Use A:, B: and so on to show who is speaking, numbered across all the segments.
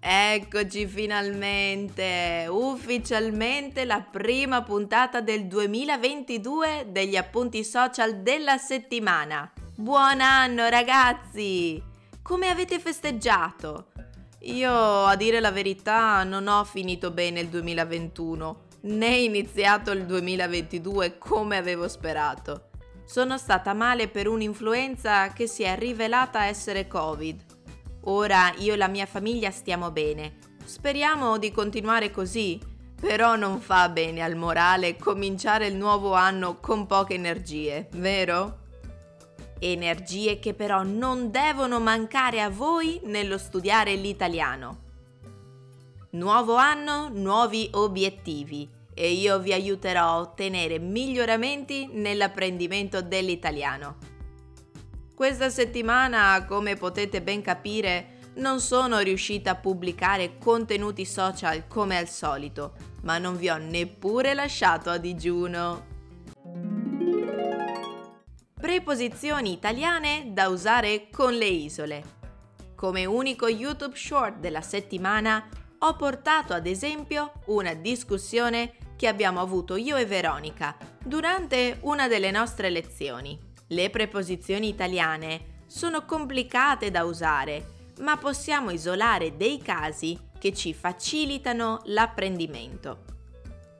A: Eccoci finalmente, ufficialmente la prima puntata del 2022 degli appunti social della settimana. Buon anno ragazzi! Come avete festeggiato? Io, a dire la verità, non ho finito bene il 2021, né iniziato il 2022 come avevo sperato. Sono stata male per un'influenza che si è rivelata essere Covid. Ora io e la mia famiglia stiamo bene. Speriamo di continuare così, però non fa bene al morale cominciare il nuovo anno con poche energie, vero? energie che però non devono mancare a voi nello studiare l'italiano. Nuovo anno, nuovi obiettivi e io vi aiuterò a ottenere miglioramenti nell'apprendimento dell'italiano. Questa settimana, come potete ben capire, non sono riuscita a pubblicare contenuti social come al solito, ma non vi ho neppure lasciato a digiuno preposizioni italiane da usare con le isole. Come unico YouTube short della settimana ho portato ad esempio una discussione che abbiamo avuto io e Veronica durante una delle nostre lezioni. Le preposizioni italiane sono complicate da usare, ma possiamo isolare dei casi che ci facilitano l'apprendimento.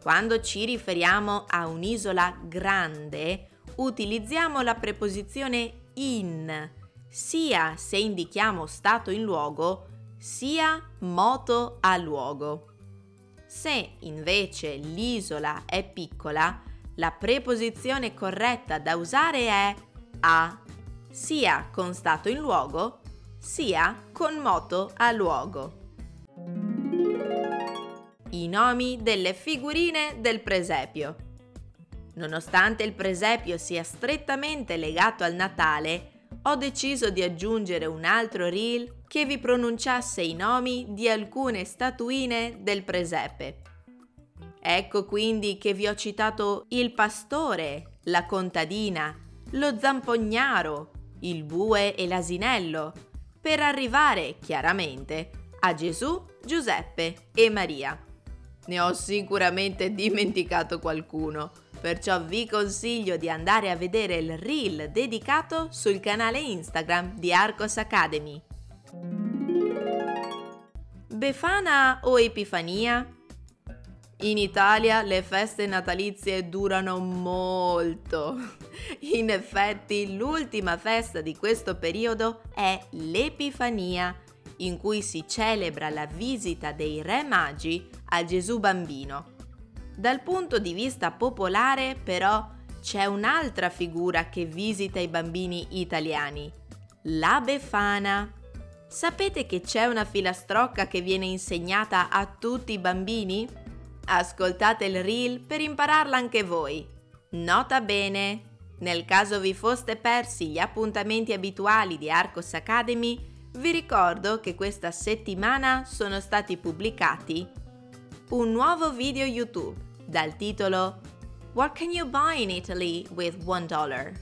A: Quando ci riferiamo a un'isola grande utilizziamo la preposizione in, sia se indichiamo stato in luogo, sia moto a luogo. Se invece l'isola è piccola, la preposizione corretta da usare è a, sia con stato in luogo, sia con moto a luogo. I nomi delle figurine del presepio. Nonostante il presepio sia strettamente legato al Natale, ho deciso di aggiungere un altro reel che vi pronunciasse i nomi di alcune statuine del presepe. Ecco quindi che vi ho citato il pastore, la contadina, lo zampognaro, il bue e l'asinello, per arrivare chiaramente a Gesù, Giuseppe e Maria. Ne ho sicuramente dimenticato qualcuno Perciò vi consiglio di andare a vedere il reel dedicato sul canale Instagram di Arcos Academy. Befana o Epifania? In Italia le feste natalizie durano molto. In effetti l'ultima festa di questo periodo è l'Epifania, in cui si celebra la visita dei Re Magi a Gesù bambino. Dal punto di vista popolare, però, c'è un'altra figura che visita i bambini italiani, la Befana. Sapete che c'è una filastrocca che viene insegnata a tutti i bambini? Ascoltate il reel per impararla anche voi. Nota bene, nel caso vi foste persi gli appuntamenti abituali di Arcos Academy, vi ricordo che questa settimana sono stati pubblicati un nuovo video YouTube dal titolo What can you buy in Italy with one dollar?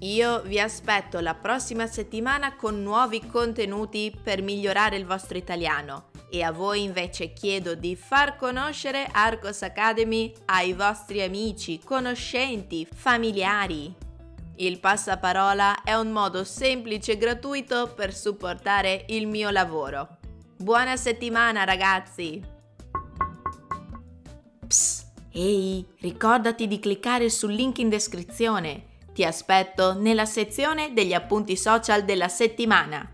A: Io vi aspetto la prossima settimana con nuovi contenuti per migliorare il vostro italiano e a voi invece chiedo di far conoscere Arcos Academy ai vostri amici, conoscenti, familiari. Il passaparola è un modo semplice e gratuito per supportare il mio lavoro. Buona settimana ragazzi! Psst, ehi, ricordati di cliccare sul link in descrizione. Ti aspetto nella sezione degli appunti social della settimana.